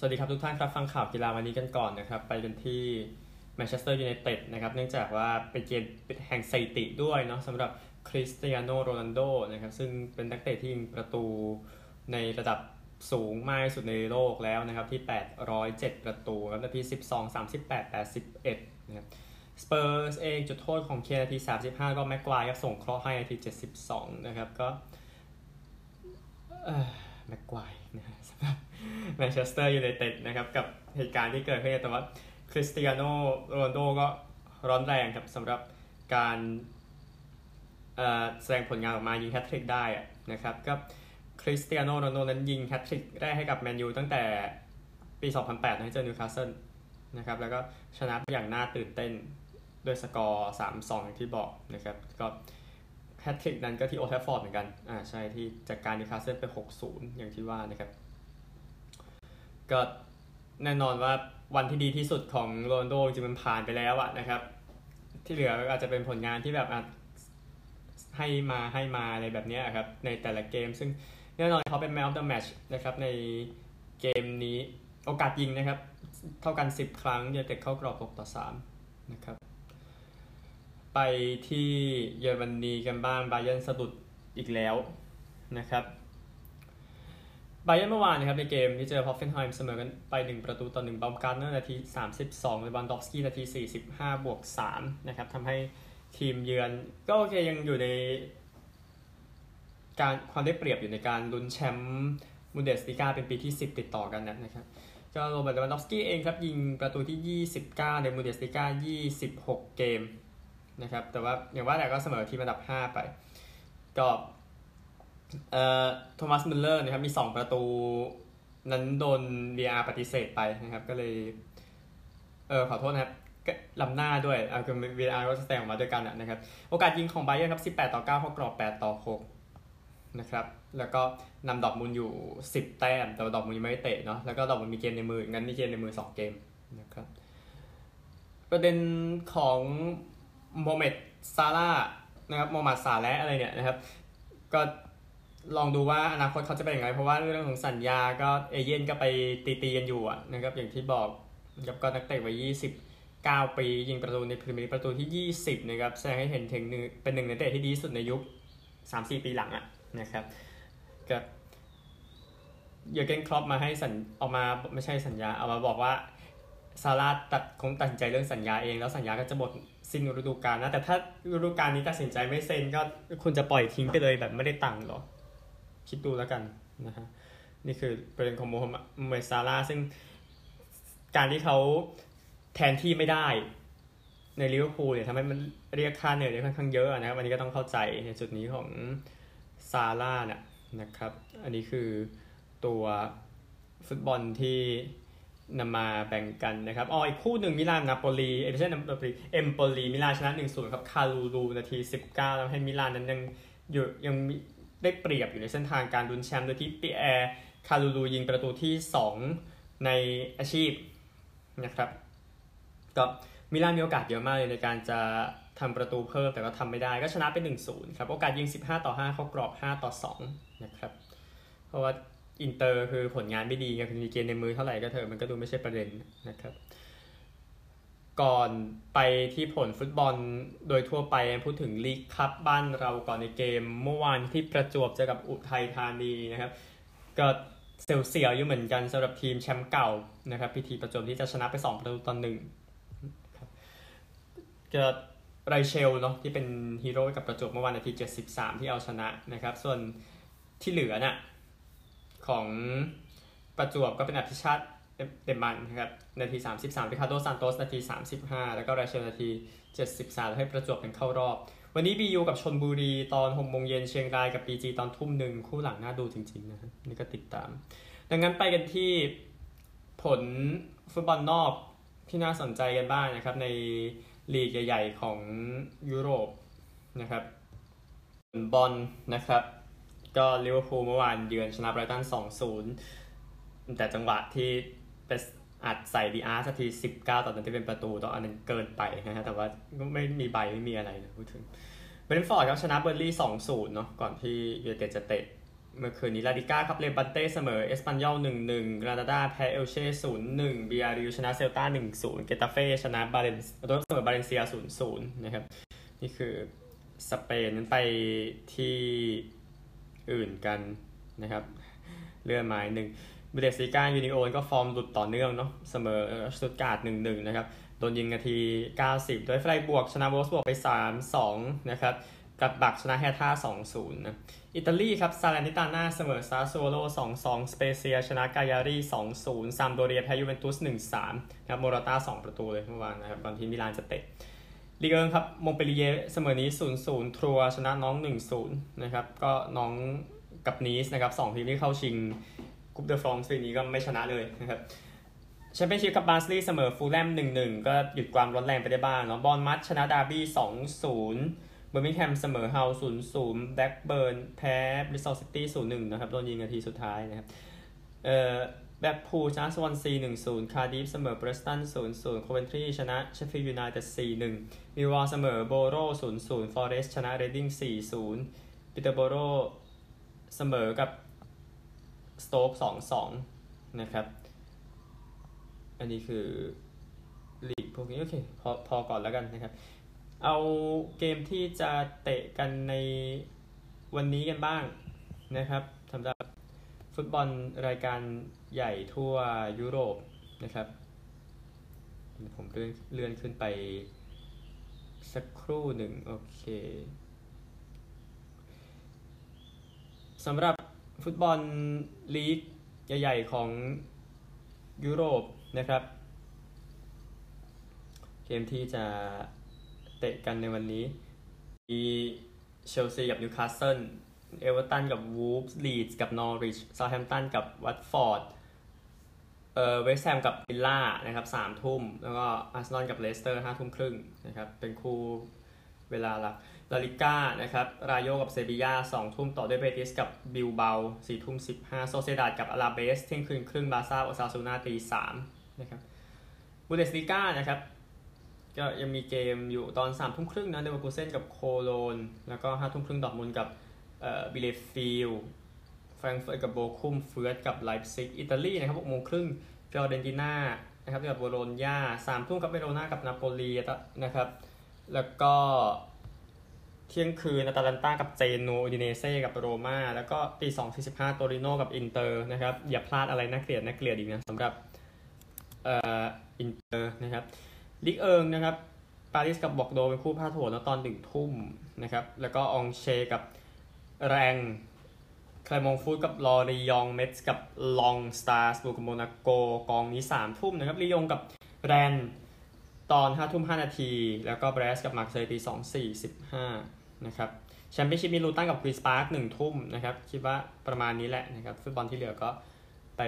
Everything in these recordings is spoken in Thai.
สวัสดีครับทุกท่านครับฟังข่าวกีฬาวันนี้กันก่อนนะครับ ไปกันที่แมนเชสเตอร์ยูไนเต็ดนะครับเนื่องจากว่าเป็นเกมแห่งสถิติด้วยเนาะสำหรับคริสเตียโนโรนัลโดนะครับซึ่งเป็นนักเตะที่ยิงประตูในระดับสูงมากที่สุดในโลกแล้วนะครับที่ 807 ประตูครับนาที 12 38 81นะครับสเปอร์สเองจุดโทษของเคนนาที 35 ก็แม็กควายครับสงเคราะห์ให้นาที 72 นะครับก็แม็กควายนะฮะสำหรับ แมนเชสเตอร์ยูไนเต็ดนะครับกับเหตุการณ์ที่เกิดขึ้นแต่ว่าคริสเตียโนโรนัลโดก็ร้อนแรงครับสำหรับการแสดงผลงานออกมายิงแฮตทริกได้นะครับก็คริสเตียโนโรนัลโดนั้นยิงแฮตทริกแรกให้กับแมนยูตั้งแต่ปี 2008นะเจอนิวคาสเซิลนะครับแล้วก็ชนะอย่างน่าตื่นเต้นด้วยสกอร์ 3-2อย่างที่บอกนะครับก็แฮตทริกนั้นก็ที่โอลด์แทรฟฟอร์ดเหมือนกันอ่าใช่ที่จัดการนิวคาสเซิลไป 6-0 อย่างที่ว่านะครับ ก็แน่นอนว่าวันที่ดีที่สุดของโรนัลโดจริงมันผ่านไปแล้วอะนะครับ ที่เหลืออาจจะเป็นผลงานที่แบบให้มาให้มาอะไรแบบนี้ครับในแต่ละเกม ซึ่งแน่นอนเขาเป็น man of the match นะครับในเกมนี้โอกาสยิงนะครับ เท่ากัน 10 ครั้งยูไนเต็ดเข้ากรอบ 6 ต่อ 3 นะครับ ไปที่เยอรมนีกันบ้างบาเยิร์นสะดุดอีกแล้วนะครับ บาเยิร์นเมื่อวานนะครับในเกมที่เจอฮอฟเฟนไฮม์เสมอกันไป 1 ประตูต่อ1บอมการ์ตเนอร์นาที 32เลวันดอฟสกี้นาที 45 บวก3นะครับทำให้ทีมเยือนก็โอเคยังอยู่ในการความได้เปรียบอยู่ในการลุ้นแชมป์บุนเดสลีกาเป็นปีที่ 10 ติดต่อกันนะครับก็โรเบิร์ตเลวันดอฟสกี้เองครับยิงประตูที่ 29 ในบุนเดสลีกา26 เกมนะครับแต่ว่าอย่างว่าแต่ก็เสมอทีมอันดับ 5 ไปก็ เอ่อโทมัสมุลเลอร์นะครับมี 2 ประตูนั้นโดน VR ปฏิเสธไปนะครับ ก็เลย เออขอโทษนะครับล้ำหน้าด้วยเอ่าคือ VR ก็แสดงออกมาด้วยกันนะครับ โอกาสยิงของบาเยิร์นครับ 18 ต่อ9เข้ากรอบ 8 ต่อ 6 นะครับ แล้วก็นำดอร์ทมุนด์อยู่ 10 แต้ม แต่ดอร์ทมุนด์ยังไม่ได้เตะเนาะแล้วก็ดอร์ทมุนด์มีเกมในมือ งั้นมีเกมในมือ 2 เกมนะครับ ประเด็นของโมฮาเหม็ดซาลาห์นะครับโมฮัมหมัดซาลาห์อะไรเนี่ยนะครับ ก็ ลองดูว่าอนาคตเขาจะเป็นยังไง เพราะว่าเรื่องของสัญญาก็เอเย่นต์ก็ไปตีตีกันอยู่นะครับอย่างที่บอกกับก็นักเตะวัย29 ปี ยิงประตูในพรีเมียร์ประตูที่ 20นะครับแสดงให้เห็นถึงเป็นหนึ่งในเตะที่ดีสุดในยุค 3-4 ปีหลังอะนะครับกับเยอร์เกนครอปมาให้สัญออกมาไม่ใช่สัญญาเอามาบอกว่าซาร่าตัดคงตัดสินใจเรื่องสัญญาเอง แล้วสัญญาก็จะหมดสิ้นฤดูกาลนะแต่ถ้าฤดูกาลนี้ตัดสินใจไม่เซ็นก็คุณจะปล่อยทิ้งไปเลยแบบไม่ได้ตังค์หรอ คิดดูแล้วกันนะฮะนี่คือประเด็นของโมฮัมเหมัดซาร่าซึ่งการที่เขาแทนที่ไม่ได้ในลิเวอร์พูลเนี่ยทำให้มันเรียกค่าเหนื่อยได้ค่อนข้างเยอะนะครับ วันนี้ก็ต้องเข้าใจในจุดนี้ของซาลาห์เนี่ยนะครับ อันนี้คือตัวฟุตบอลที่นำมาแบ่งกันนะครับอ๋ออีกคู่หนึ่งมิลานนาโปลีเอไม่ใช่นาโปลีเอมโปลีมิลานชนะ1-0ครับคาลูลูนาที 19 แล้วให้มิลานนั้นยังอยู่ยัง ได้เปรียบอยู่ในเส้นทางการลุ้นแชมป์โดยที่ปีแอร์คาลูลูยิงประตูที่ 2 ในอาชีพนะครับก็มิลานมีโอกาสเยอะมากเลยในการจะทำประตูเพิ่มแต่ก็ทำไม่ได้ก็ชนะไป1-0ครับโอกาสยิง 15 ต่อ 5 เข้ากรอบ 5 ต่อ 2 นะครับ เพราะว่าอินเตอร์คือผลงานไม่ดีไงคุณมีเกณฑ์ในมือเท่าไหร่ก็เถอะมันก็ดูไม่ใช่ประเด็นนะครับ ก่อนไปที่ผลฟุตบอลโดยทั่วไปพูดถึงลีกคัพบ้านเราก่อนในเกม เมื่อวานที่ประจวบเจอกับอุทัยธานีนะครับ ก็เสียวอยู่เหมือนกันสำหรับทีมแชมป์เก่านะครับพิธีประจวบที่จะชนะไป 2 ประตูต่อหนึ่งก็ไรเชลเนาะที่เป็นฮีโร่กับประจวบเมื่อวานนาที73 ที่เอาชนะนะครับ ส่วนที่เหลือน่ะของประจวบก็เป็นอภิชาติ เดมันนะครับนาที 33ริคาโดซานโตสนาที 35 แล้วก็ราเชลนาที 73แล้วให้ประจวบเป็นเข้ารอบ วันนี้บียูกับชนบุรีตอน6โมงเย็นเชียงรายกับปีจีตอนทุ่มหนึ่งคู่หลังน่าดูจริงๆนะครับนี่ก็ติดตาม ดังนั้นไปกันที่ผลฟุตบอลนอกที่น่าสนใจกันบ้างนนะครับ ในลีกใหญ่ ๆ ของยุโรปนะครับบอลนะครับ ก็ลิเวอร์พูลเมื่อวานเยือนชนะไบรตัน2-0 แต่จังหวะที่ ไปอัดใส่ดีอาร์สักที19ตอนนั้นที่เป็นประตูตอนอันนั้นเกินไปนะฮะแต่ว่าก็ไม่มีใบไม่มีอะไรนะพูดถึงเบรนท์ฟอร์ดครับชนะเบิร์นลีย์2-0เนาะก่อนที่ยูเต็ดจะเตะเมื่อคืนนี้ลาดิก้าครับเลบันเต้เสมอเอสปันยอลหนึ่งหนึ่งกรานาดาแพ้เอลเช่ศูนย์หนึ่งบีอาริวชนะเซลตาหนึ่งศูนย์เกตาเฟ่ชนะบาเลนโดนเสมอบาเลนเซียศูนย์ศูนย์นะครับนี่คือสเปนนั้นไปที่อื่นกันนะครับเลื่อนไมาหนึ่ง เบเดสิก้ายูนิโอนก็ฟอร์มหลุดต่อเนื่องเนาะเสมอสตุตการ์ดหนึ่งหนึ่งนะครับโดนยิงนาที 90โดยไฟรบวร์กชนะโวล์ฟสบวร์กไป 3-2 นะครับกลัดบัคชนะแฮร์ธ่า 2-0 นะ อิตาลีครับซาเลนิตาน่าเสมอซัสซูโอโล่ 2-2 สเปเซีย ชนะกายารี 2-0 ซามโดเรียแพ้ยูเวนตุส 1-3 นะครับโมราต้า 2 ประตูเลยเมื่อวานนะครับตอนที่มิลานจะเตะลีเอิงครับมงเปรีเยเสมอนีซ 0-0 ทรัวชนะน็องต์ 1-0 นะครับก็น็องต์กับนีซนะครับ2ทีมที่เข้าชิง กุปเดอฟรองส์ปีนี้ก็ไม่ชนะเลยนะครับแชมเปี้ยนชิพกับบาร์นสลีย์เสมอฟูแล่ม1-1 ก็หยุดความร้อนแรงไปได้บ้างเนาะบอร์นมัธชนะดาร์บี้2-0เบอร์มิงแฮมเสมอฮัลล์0-0แบล็คเบิร์นแพ้บริสตอลซิตี้0-1นะครับโดนยิงนาทีสุดท้ายนะครับเอ่อแบล็คพูลชนะสวอนซี1-0 คาร์ดิฟเสมอเพรสตัน0-0โคเวนทรีชนะเชฟฟิลด์ยูไนเต็ด4-1มิลล์วอลล์เสมอโบโร0-0ฟอเรสต์ชนะเรดดิ้ง4-0ปีเตอร์โบโรเสมอกับ สโต๊ก2-2นะครับ อันนี้คือลีกพวกนี้โอเคพอพอก่อนแล้วกันนะครับ เอาเกมที่จะเตะกันในวันนี้กันบ้างนะครับสำหรับฟุตบอลรายการใหญ่ทั่วยุโรปนะครับ ผมเลื่อนเลื่อนขึ้นไปสักครู่หนึ่งโอเคสำหรับ ฟุตบอลลีกใหญ่ๆของยุโรปนะครับ เกมที่จะเตะกันในวันนี้มีเชลซีกับนิวคาสเซิลเอเวอร์ตันกับวูฟส์ลีดส์กับนอริชเซาแธมป์ตันกับวัตฟอร์ดเอ่อเวสต์แฮมกับวิลล่านะครับสามทุ่ม แล้วก็อาร์เซนอลกับเลสเตอร์ห้าทุ่มครึ่งนะครับ เป็นคู่เวลาหลัก ลาลิก้านะครับ รายโยกับเซบียาสองทุ่มต่อด้วยเบติสกับบิลเบาสี่ทุ่มสิบห้าโซเซียดาดกับอลาเบสเที่ยงคืนครึ่งบาร์ซ่าโอซาซูนาตีสามนะครับบุนเดสลีก้านะครับก็ยังมีเกมอยู่ตอนสามทุ่มครึ่งนะเดวกูเซนกับโคโลน แล้วก็ห้าทุ่มครึ่งดอร์ทมุนด์กับเอ่อบีเลเฟลด์แฟรงเฟิร์ตกับโบคุมเฟือร์ธกับไลป์ซิกอิตาลีนะครับหกโมงครึ่งฟิออเรนติน่านะครับกับโบโลญญาสามทุ่มกับเวโรนากับนาโปลีนะครับแล้วก็ เที่ยงคืนอตาลันต้ากับเจนัวอูดิเนเซ่กับโรมาแล้วก็ตีสองสี่สิบห้าโตริโนกับอินเตอร์นะครับ อย่าพลาดอะไรน่าเกลียดน่าเกลียดอีกนะสำหรับเอ่ออินเตอร์นะครับลีกเอิงนะครับปารีสกับบอร์กโดซ์เป็นคู่พาดหัวแล้วตอนหนึ่งทุ่มนะครับ แล้วก็อองเช่ร์กับแบรสต์แกลร์มงต์ฟุตกับลอรียองเม็ตซ์์กับลองสตาร์สบูกับโมนาโกกองนี้สามทุ่มนะครับลียงกับแรนตอนห้าทุ่มห้านาที แล้วก็เบรสกับมาร์เซย์ตีสองสี่สิบห้า นะครับแชมเปี้ยนชิพมีลูตันกับควีสปาร์คหนึ่งทุ่มนะครับ คิดว่าประมาณนี้แหละนะครับ ฟุตบอลที่เหลือก็ไป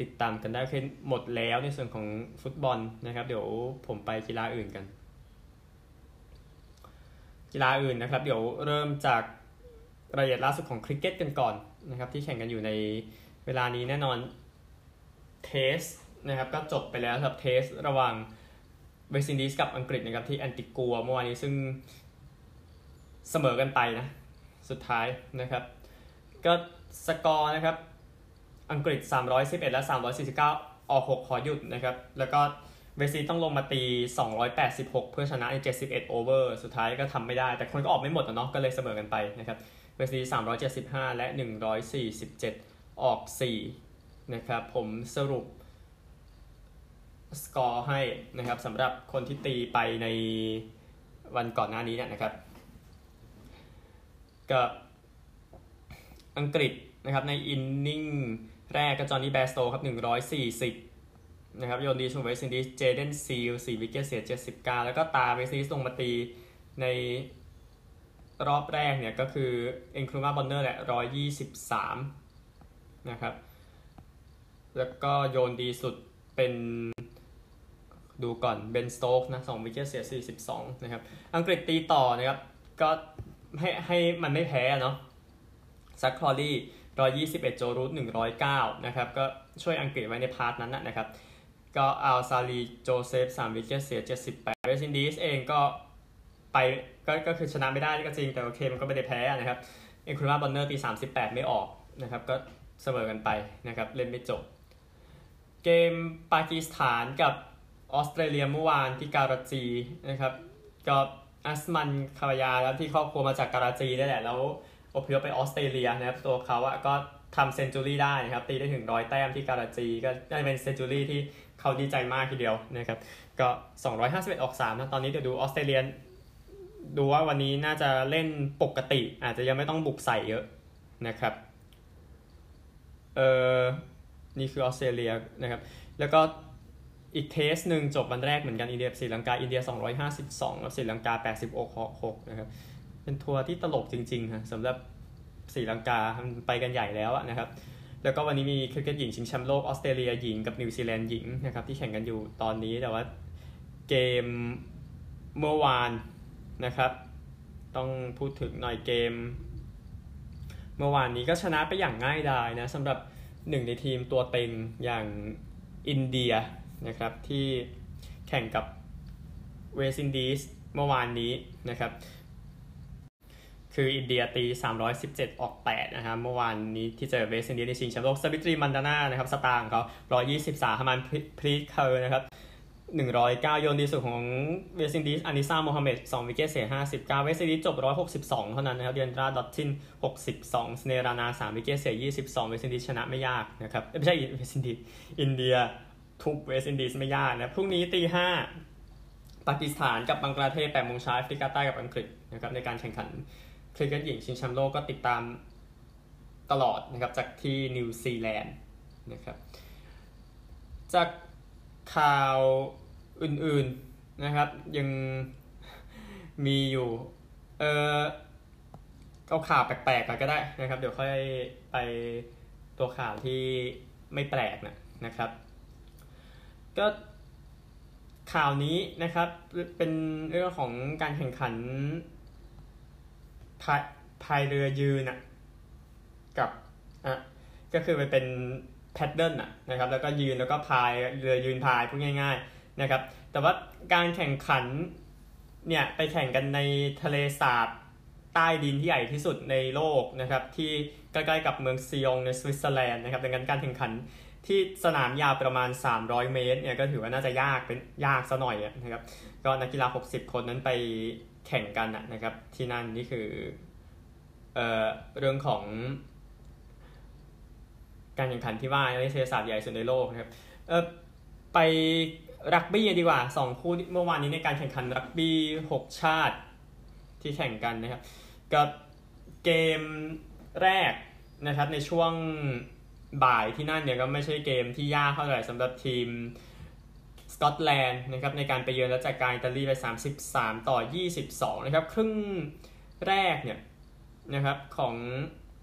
ติดตามกันได้คือหมดแล้วในส่วนของฟุตบอลนะครับ เดี๋ยวผมไปกีฬาอื่นกัน กีฬาอื่นนะครับ เดี๋ยวเริ่มจากรายละเอียดล่าสุดของคริกเก็ตกันก่อนนะครับ ที่แข่งกันอยู่ในเวลานี้แน่นอน Test นะครับ ก็จบไปแล้วครับ Test ระหว่างเวสต์อินดีสกับอังกฤษนะครับที่แอนติกัวเมื่อวานนี้ซึ่ง เสมอกันไปนะ สุดท้ายนะครับ ก็สกอร์นะครับ อังกฤษ 311 และ 349 ออก 6 ขอหยุดนะครับ แล้วก็เวซีต้องลงมาตี 286 เพื่อชนะใน 71 over สุดท้ายก็ทำไม่ได้ แต่คนก็ออกไม่หมดเนาะ ก็เลยเสมอกันไปนะครับ เวซี 375 และ 147 ออก 4 นะครับผมสรุปสกอร์ให้นะครับสำหรับคนที่ตีไปในวันก่อนหน้านี้เนี่ยนะครับ กับอังกฤษนะครับใน inning แรกก็จอห์นนี่แบร์สโตว์ครับ 140 นะครับโยนดีสุดเวสต์อินดีสเจเดนซีลส์4 wicket เสีย 79 แล้วก็ตาเวสต์อินดีสลงมาตีในรอบแรกเนี่ยก็คือเอ็นครูมาบอนเนอร์แหละ 123 นะครับ แล้วก็โยนดีสุดเป็นดูก่อนเบนสโตกส์นะ2 wicket เสีย 42 นะครับ อังกฤษตีต่อนะครับก็ ให้ให้มันไม่แพ้เนาะแซ็กครอว์ลีย์ร้อยยี่สิบเอ็ดโจรูทหนึ่งร้อยเก้านะครับ ก็ช่วยอังกฤษไว้ใน part นั้นนะครับ ก็อัลซาลีโจเซฟสาม wicket เสียเจ็ดสิบแปดเวสตินดีสเองก็ไปก็ก็คือชนะไม่ได้ก็จริง แต่โอเคมันก็ไม่ได้แพ้นะครับ เอ็นครูมาห์บอนเนอร์ตีสามสิบแปดไม่ออกนะครับ ก็เสมอกันไปนะครับ เล่นไม่จบ เกมปากีสถานกับออสเตรเลียเมื่อวานที่การาจีนะครับ ก็ อุสมานคาวาจาแล้วที่ครอบครัวมาจากการาจีนี่แหละ แล้วอพยพไปออสเตรเลียนะครับตัวเขาอะก็ทำเซนจูรี่ได้นะครับตีได้ถึงร้อยแต้มที่การาจี ก็ได้เป็นเซนจูรี่ที่เขาดีใจมากทีเดียวนะครับก็ 251 ออก3นะตอนนี้เดี๋ยวดูออสเตรเลียดูว่าวันนี้น่าจะเล่นปกติ อาจจะยังไม่ต้องบุกใส่เยอะนะครับเออนี่คือออสเตรเลียนะครับ แล้วก็ อีกเทสหนึ่งจบวันแรกเหมือนกันอินเดียศรีลังกาอินเดีย 252แล้วศรีลังกา 86 6นะครับเป็นทัวร์ที่ตลกจริงๆฮะสำหรับศรีลังกาไปกันใหญ่แล้วนะครับ แล้วก็วันนี้มีคริกเก็ตหญิงชิงแชมป์โลกออสเตรเลียหญิงกับนิวซีแลนด์หญิงนะครับที่แข่งกันอยู่ตอนนี้แต่ว่าเกมเมื่อวานนะครับ ต้องพูดถึงหน่อยเกม เมื่อวานนี้ก็ชนะไปอย่างง่ายดายนะสำหรับหนึ่งในทีมตัวเต็งอย่างอินเดีย นะครับที่แข่งกับเวสตินดีสเมื่อวานนี้นะครับคืออินเดียตี 317 ออก 8 นะครับ เมื่อวานนี้ที่เจอเวสตินดีสในชิงแชมป์โลกสมฤติมันดาน่านะครับสตางค์เขา123ฮาร์มันพรีตเคอร์นะครับ109 โยนดีสุดของเวสตินดีสอานิซาโมฮัมเหม็ด2 wicket เสีย59 เวสตินดีสจบ 162 เท่านั้นนะครับ เดียนดราดอตติน 62 สเนรานา 3 wicket เสีย22 เวสตินดีสชนะไม่ยากนะครับไม่ใช่เวสตินดีสอินเดีย ทุบเวสต์อินดีสไม่ยากนะ พรุ่งนี้ตีห้าปากีสถานกับบังกลาเทศแปดโมงเช้าแอฟริกาใต้กับอังกฤษนะครับในการแข่งขันคริกเก็ตหญิงชิงแชมป์โลกก็ติดตามตลอดนะครับจากที่นิวซีแลนด์นะครับจากข่าวอื่นๆนะครับยังมีอยู่เออเอาข่าวแปลกๆก็ได้นะครับ เดี๋ยวค่อยไปตัวข่าวที่ไม่แปลกนะนะครับ ก็ข่าวนี้นะครับเป็นเรื่องของการแข่งขันพายพายเรือยืนอะกับอะก็คือมันเป็นแพดเดิลอะนะครับแล้วก็ยืนแล้วก็พายเรือยืนพายพูดง่าย ๆนะครับ แต่ว่าการแข่งขันเนี่ยไปแข่งกันในทะเลสาบใต้ดินที่ใหญ่ที่สุดในโลกนะครับที่ใกล้ๆกับเมืองซียงในสวิตเซอร์แลนด์นะครับดังนั้นการแข่งขัน ที่สนามยาวประมาณ 300 เมตรเนี่ยก็ถือว่าน่าจะยากเป็นยากซะหน่อยนะครับก็นักกีฬา 60 คนนั้นไปแข่งกันนะครับที่นั่นนี่คือเอ่อเรื่องของ การแข่งขันที่ว่าในเทศาสตร์ใหญ่สุดในโลกนะครับเออไปรักบี้ดีกว่าสองคู่เมื่อวานนี้ในการแข่งขันรักบี้ 6 ชาติที่แข่งกันนะครับกับเกมแรกนะครับในช่วง บ่ายที่นั่นเนี่ยก็ไม่ใช่เกมที่ยากเท่าไหร่สำหรับทีมสกอตแลนด์นะครับในการไปเยือนและจัดการอิตาลีไป 33 ต่อ 22 นะครับ ครึ่งแรกเนี่ยนะครับของ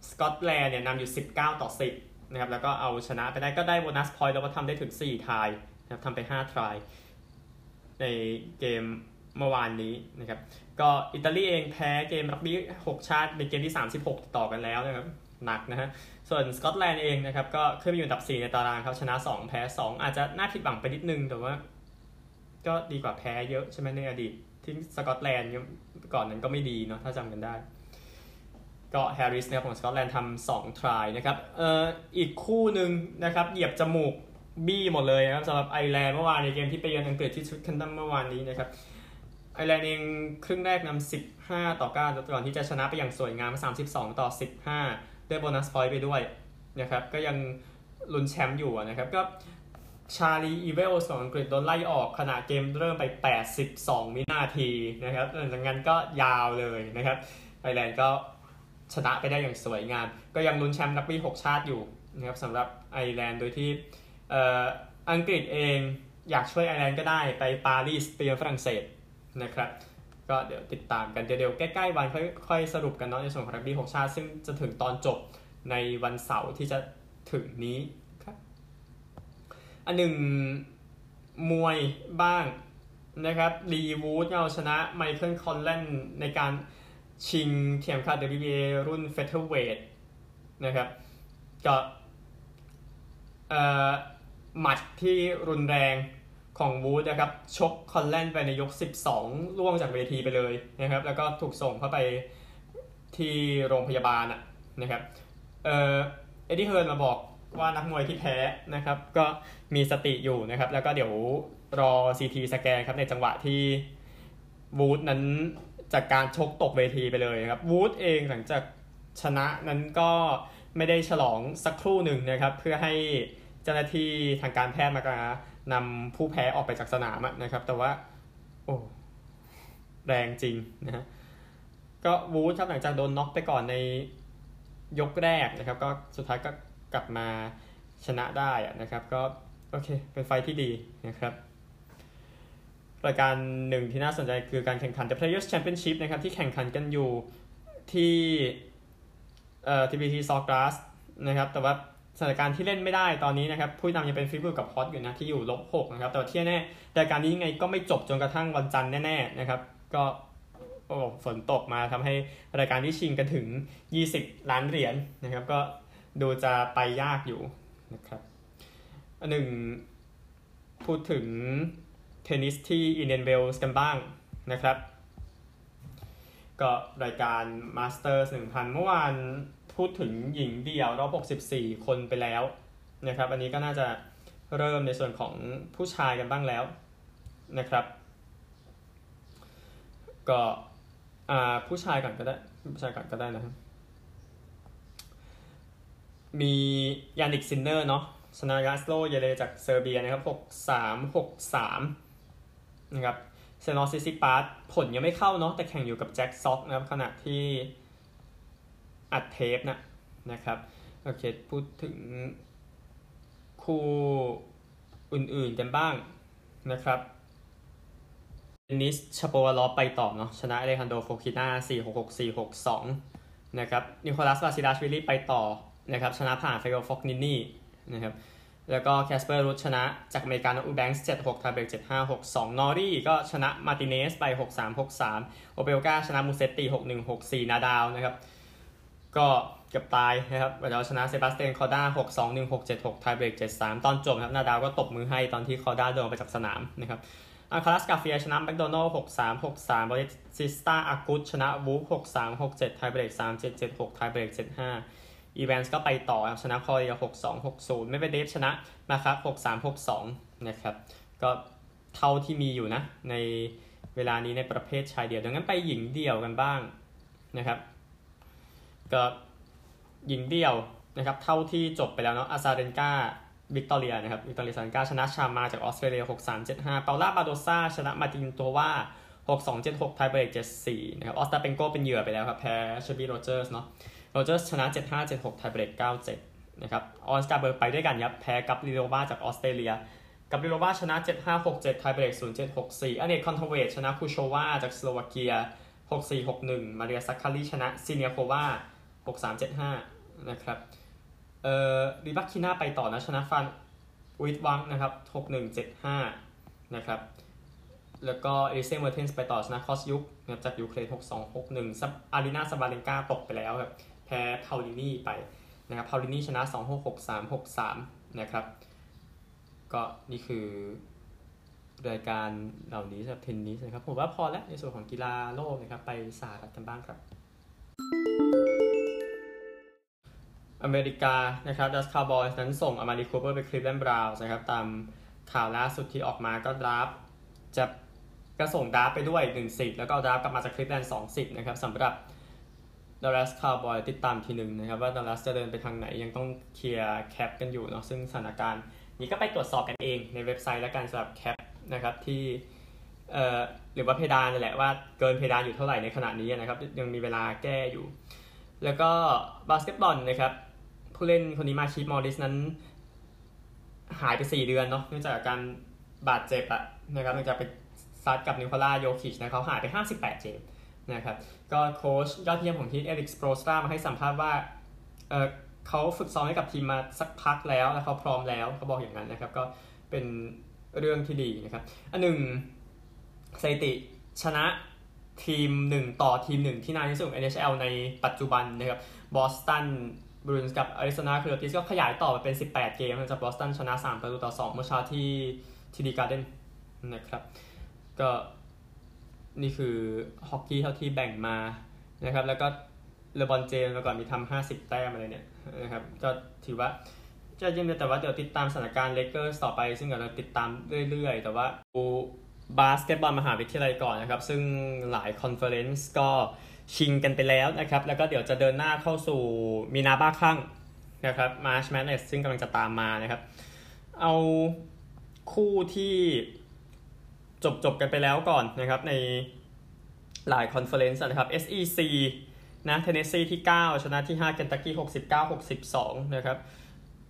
สกอตแลนด์เนี่ยนำอยู่ 19 ต่อ 10นะครับแล้วก็เอาชนะไปได้ก็ได้ bonus point แล้วก็ทำได้ถึง 4 try นะครับทำไป 5 try ในเกมเมื่อวานนี้นะครับก็อิตาลีเองแพ้เกมรักบี้6ชาติเป็นเกมที่ 36 ต่อกันแล้วนะครับหนักนะฮะ ส่วนสกอตแลนด์เองนะครับก็ขึ้นมาอยู่อันดับ 4 ในตารางครับชนะ 2 แพ้ 2 อาจจะน่าผิดหวังไปนิดนึง แต่ว่า ก็ดีกว่าแพ้เยอะใช่ไหมในอดีต ที่สกอตแลนด์ก่อนนั้นก็ไม่ดีเนาะถ้าจำกันได้ ก็แฮร์ริสเนี่ยของสกอตแลนด์ทำสอง try นะครับเอ่ออีกคู่หนึ่งนะครับเหยียบจมูกบี้หมดเลยนะครับสำหรับไอร์แลนด์เมื่อวานในเกมที่ไปเยือนอังกฤษที่ทวิคเคนแฮมเมื่อวานนี้นะครับไอร์แลนด์เองครึ่งแรกนำ15 ต่อ9ก่อนที่จะชนะไปอย่างสวยงาม32 ต่อ 15 ได้ bonus point ไปด้วยนะครับก็ยังลุ้นแชมป์อยู่นะครับก็ชาลีอีเวลสของอังกฤษโดนไล่ออกขณะเกมเริ่มไป 82 วินาทีนะครับหลังจากนั้นก็ยาวเลยนะครับไอร์แลนด์ก็ชนะไปได้อย่างสวยงาม ก็ยังลุ้นแชมป์รักบี้ 6 ชาติอยู่นะครับสำหรับไอร์แลนด์โดยที่อังกฤษเองอยากช่วยไอร์แลนด์ก็ได้ไปปารีสไปเยือนฝรั่งเศสนะครับ ก็เดี๋ยวติดตามกันเดี๋ยวใกล้ๆวันค่อยๆสรุปกันเนาะในส่วนของรักบี้6ชาติ ซึ่งจะถึงตอนจบในวันเสาร์ที่จะถึงนี้ครับอันหนึ่งมวยบ้างนะครับลีวูดเอาชนะไมเคิลคอนแลนในการชิงเข็มขัด WBA รุ่น featherweight นะครับก็หมัดที่รุนแรง ของวูดนะครับชกคอนแลนไปในยก 12 ร่วงจากเวทีไปเลยนะครับ แล้วก็ถูกส่งเข้าไปที่โรงพยาบาลนะครับเออเอ็ดดี้เฮิร์นมาบอกว่านักมวยที่แพ้นะครับ ก็มีสติอยู่นะครับ แล้วก็เดี๋ยวรอ CT scan ครับในจังหวะที่วูดนั้นจากการชกตกเวทีไปเลยครับวูดเองหลังจากชนะนั้นก็ไม่ได้ฉลองสักครู่หนึ่งนะครับ เพื่อให้เจ้าหน้าที่ทางการแพทย์มา นำผู้แพ้ออกไปจากสนามนะครับ แต่ว่าโอ้แรงจริงนะฮะก็วูดครับหลังจากโดนน็อกไปก่อนในยกแรกนะครับ ก็สุดท้ายก็กลับมาชนะได้นะครับ ก็โอเค เป็นไฟที่ดีนะครับ รายการหนึ่งที่น่าสนใจคือการแข่งขัน The Players Championship นะครับ ที่แข่งขันกันอยู่ที่เอ่อ TBT Sawgrass นะครับ แต่ว่า สถานการณ์ที่เล่นไม่ได้ตอนนี้นะครับผู้นำยังเป็นฟิบูกับฮอตอยู่นะที่อยู่ลบหกนะครับแต่ที่แน่รายการนี้ยังไงก็ไม่จบจนกระทั่งวันจันทร์แน่ๆนะครับก็โอ้ฝนตกมาทำให้รายการที่ชิงกันถึง 20 ล้านเหรียญนะครับ ก็ดูจะไปยากอยู่นะครับหนึ่งพูดถึงเทนนิสที่อินเดียนเวลส์กันบ้างนะครับ ก็รายการมาสเตอร์ส1,000เมื่อวาน พูดถึงหญิงเดี่ยวรอบ64 คนไปแล้วนะครับ อันนี้ก็น่าจะเริ่มในส่วนของผู้ชายกันบ้างแล้วนะครับ ก็ผู้ชายก่อนก็ได้ผู้ชายก่อนก็ได้นะครับมียานิกซินเนอร์เนาะชนะลาสโลเยเรจากเซอร์เบียนะครับ 6 3 6 3 นะครับสเตฟานอสซิตซิปาสผลยังไม่เข้าเนาะแต่แข่งอยู่กับแจ็คซ็อกนะครับขณะที่ อัดเทปนะนะครับโอเคพูดถึงคู่อื่นๆกันบ้างนะครับเดนิสชาโปวาลอฟไปต่อเนาะชนะอเลฮานโดรโฟคิน่า4 6 6 4 6 2นะครับนิโคลัสบาซิลาชวิลลี่ไปต่อนะครับชนะผ่านฟาบิโอฟอกนินี่นะครับแล้วก็แคสเปอร์รุชชนะจากอเมริกันอูแบงค์7 6 tie break 7 5 6 2นอรี่ก็ชนะมาติเนสไป6 3 6 3โอเปลกาชนะมูเซตตี6 1 6 4นาดาลนะครับ ก็เกือบตายนะครับเราชนะเซบาสเตียนคอร์ด้า6 2 1 6 7 6ไทเบรก7 3 ตอนจบครับนาดาลก็ตบมือให้ตอนที่คอร์ด้าเดินไปจากสนามนะครับอัลคาราซการ์เฟียชนะแมคโดนัลล์หกสามหกสามเบาติสตาอากุตชนะวูฟหกสามหกเจ็ดไทเบรกสามเจ็ดเจ็ดหกไทเบรกเจ็ดห้าอีแวนส์ก็ไปต่อชนะคอเรียหกสองหกศูนย์เมดเวเดฟชนะมาคัชครับหกสามหกสองนะครับก็เท่าที่มีอยู่นะในเวลานี้ในประเภทชายเดี่ยวดังนั้นไปหญิงเดี่ยวกันบ้างนะครับ ก็หญิงเดี่ยวนะครับเท่าที่จบไปแล้วเนาะอาซาเรนกาวิกตอเรียนะครับวิกตอเรียซันกาชนะชามาจากออสเตรเลีย 6-3-7-5 เปาล่าบาโดซาชนะมาตินโตวว่า 6-2-7-6 ไทเบรก7-4 นะครับออสตาเปนโกเป็นเหยื่อไปแล้วครับแพ้เชอร์บี้โรเจอร์สเนาะโรเจอร์สชนะ 7-5-7-6 ไทเบรก9-7 นะครับออนส์จาเบอร์ไปด้วยกันครับแพ้กาฟริโลวาจากออสเตรเลียกาฟริโลวาชนะ 7-5-6-7 ไทเบรก0-7-6-4อเนตต์คอนตาเวตชนะคูชโมวาจากสโลวาเกีย 6-4-6-1 มาเรียซักคารีชนะซีเนียโควา 6-3-7-5 นะครับ เอ่อริบักคิน่าไปต่อนะชนะฟานอุยต์วังค์นะครับ 6175 นะครับ แล้วก็เอลิเซ่เมอร์เทนส์ไปต่อชนะคอสยุกนะจากยูเครน 6261ซับอารีนาซาบาเลนกาตกไปแล้วครับแพ้เปาลินีไปนะครับเปาลินีชนะ 266363 นะครับ ก็นี่คือรายการเหล่านี้สำหรับเทนนิสนะครับ ผมว่าพอแล้วในส่วนของกีฬาโลกนะครับ ไปสหรัฐกันบ้างครับ อเมริกานะครับดัลลัสคาวบอยนั้นส่งอามาริคูเปอร์ไปคลิฟแลนด์บราวน์นะครับตามข่าวล่าสุดที่ออกมาก็ draft จะก็ส่ง draft ไปด้วย1สิทธิ์แล้วก็ draft กลับมาจากคลิฟแลนด์2สิทธิ์นะครับสำหรับดัลลัสคาวบอยติดตามทีหนึ่งนะครับว่าดัลลัสจะเดินไปทางไหนยังต้องเคลียร์ cap กันอยู่เนาะซึ่งสถานการณ์นี้ก็ไปตรวจสอบกันเองในเว็บไซต์และการสำหรับ cap นะครับที่เอ่อหรือว่าเพดานนี่แหละว่าเกินเพดานอยู่เท่าไหร่ในขณะนี้นะครับยังมีเวลาแก้อยู่ แล้วก็บาสเกตบอลนะครับ ผู้เล่นคนนี้มาร์คีฟมอร์ริสนั้น หายไป 4 เดือนเนาะเนื่องจากการบาดเจ็บอะนะครับเนื่องจากไปซัดกับนิโคลาโยคิชนะเขาหายไป 58 เกมนะครับก็โค้ชยอดเยี่ยมของทีมเอริกสโปลสตรามาให้สัมภาษณ์ว่าเออเขาฝึกซ้อมให้กับทีมมาสักพักแล้ว แล้วเขาพร้อมแล้วเขาบอกอย่างนั้นนะครับก็เป็นเรื่องที่ดีนะครับ อันหนึ่งสถิติชนะทีม 1 ต่อทีม 1 ที่นานที่สุดของ NHL ในปัจจุบันนะครับบอสตัน บรูนส์กับอาริโซนาคือติสก็ขยายต่อไปเป็น 18 เกมจากบอสตันชนะ 3 ประตูต่อ 2 เมื่อเช้าที่ทีดีการ์เดนนะครับ ก็นี่คือฮอกกี้เท่าที่แบ่งมานะครับ แล้วก็เลบอนเจมส์มาก่อนมีทำห้าสิบแต้มอะไรเนี่ยนะครับ ก็ถือว่าจะยังแต่ว่าเดี๋ยวติดตามสถานการณ์เลเกอร์ต่อไป ซึ่งเดี๋ยวเราติดตามเรื่อยๆ แต่ว่าดูบาสเกตบอลมหาวิทยาลัยก่อนนะครับ ซึ่งหลาย conference ก็ ชิงกันไปแล้วนะครับ แล้วก็เดี๋ยวจะเดินหน้าเข้าสู่มีนาบ้าคลั่งนะครับ March Madness ซึ่งกำลังจะตามมานะครับ เอาคู่ที่จบจบกันไปแล้วก่อนนะครับในหลาย conference นะครับ SEC นะเทนเนสซีที่ 9 ชนะที่5เคนตักกี้69 62 นะครับ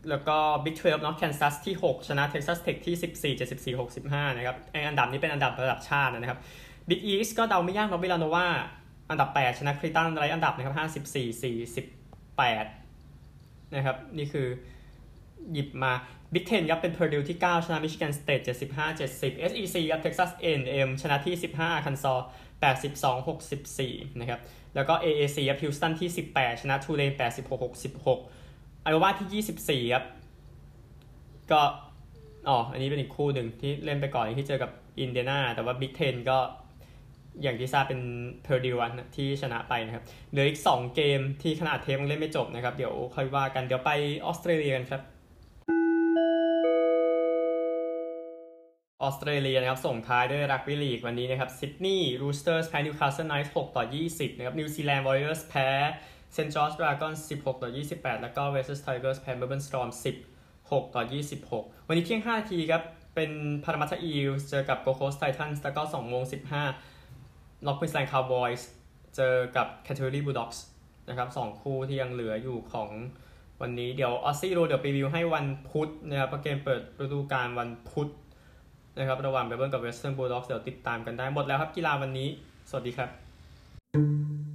แล้วก็ Big 12เนาะแคนซัสที่ 6 ชนะเท็กซัสเทคที่ 14 74 65 นะครับไออันดับนี้เป็นอันดับระดับชาตินะครับ Big East ก็เดาไม่ยากเนาะวิลาโนวา อันดับ 8 ชนะเครตันไร้อันดับนะครับ54 48นะครับนี่คือหยิบมา Big Ten ครับเป็น Purdue ที่ 9 ชนะ Michigan State 75 70 SEC ครับ Texas A&M ชนะที่ 15 Arkansas 82 64นะครับแล้วก็ AAC ครับ Houston ที่ 18 ชนะ Tulane 86 66 Iowa ที่ 24 ครับ ก็อ๋ออันนี้เป็นอีกคู่หนึ่งที่เล่นไปก่อนที่เจอกับอินเดียนาแต่ว่า Big Ten ก็ อย่างที่ทราบเป็น Purdue ที่ชนะไปนะครับเหลืออีก 2 เกมที่ขนาดเทปยังเล่นไม่จบนะครับ เดี๋ยวค่อยว่ากันเดี๋ยวไปออสเตรเลียกันครับออสเตรเลียนะครับส่งท้ายด้วยรักบี้ลีกวันนี้นะครับซิดนีย์รูสเตอร์สแพ้นิวคาสเซิลไนท์6ต่อ 20 นะครับนิวซีแลนด์วอริเออร์สแพ้เซนต์จอร์จดราก้อน16 ต่อ 28 แล้วก็เวสต์ไทเกอร์สแพ้เมลเบิร์นสตอร์ม16 ต่อ 26 วันนี้เที่ยง 5 นาทีครับ เป็นพารามัตตาอีลส์เจอกับโกลด์โคสต์ไททันส์แล้วก็2โมง15 นอร์ทควีนส์แลนด์คาวบอยส์เจอกับแคนเทอร์เบอรี่บูลด็อกส์นะครับสองคู่ที่ยังเหลืออยู่ของวันนี้เดี๋ยว Aussie Rules เดี๋ยวพรีวิวให้วันพุธนะครับเกมเปิดฤดูกาลวันพุธนะครับระหว่างเมลเบิร์นกับเวสเทิร์นบูลด็อกส์เดี๋ยวติดตามกันได้หมดแล้วครับกีฬาวันนี้ สวัสดีครับ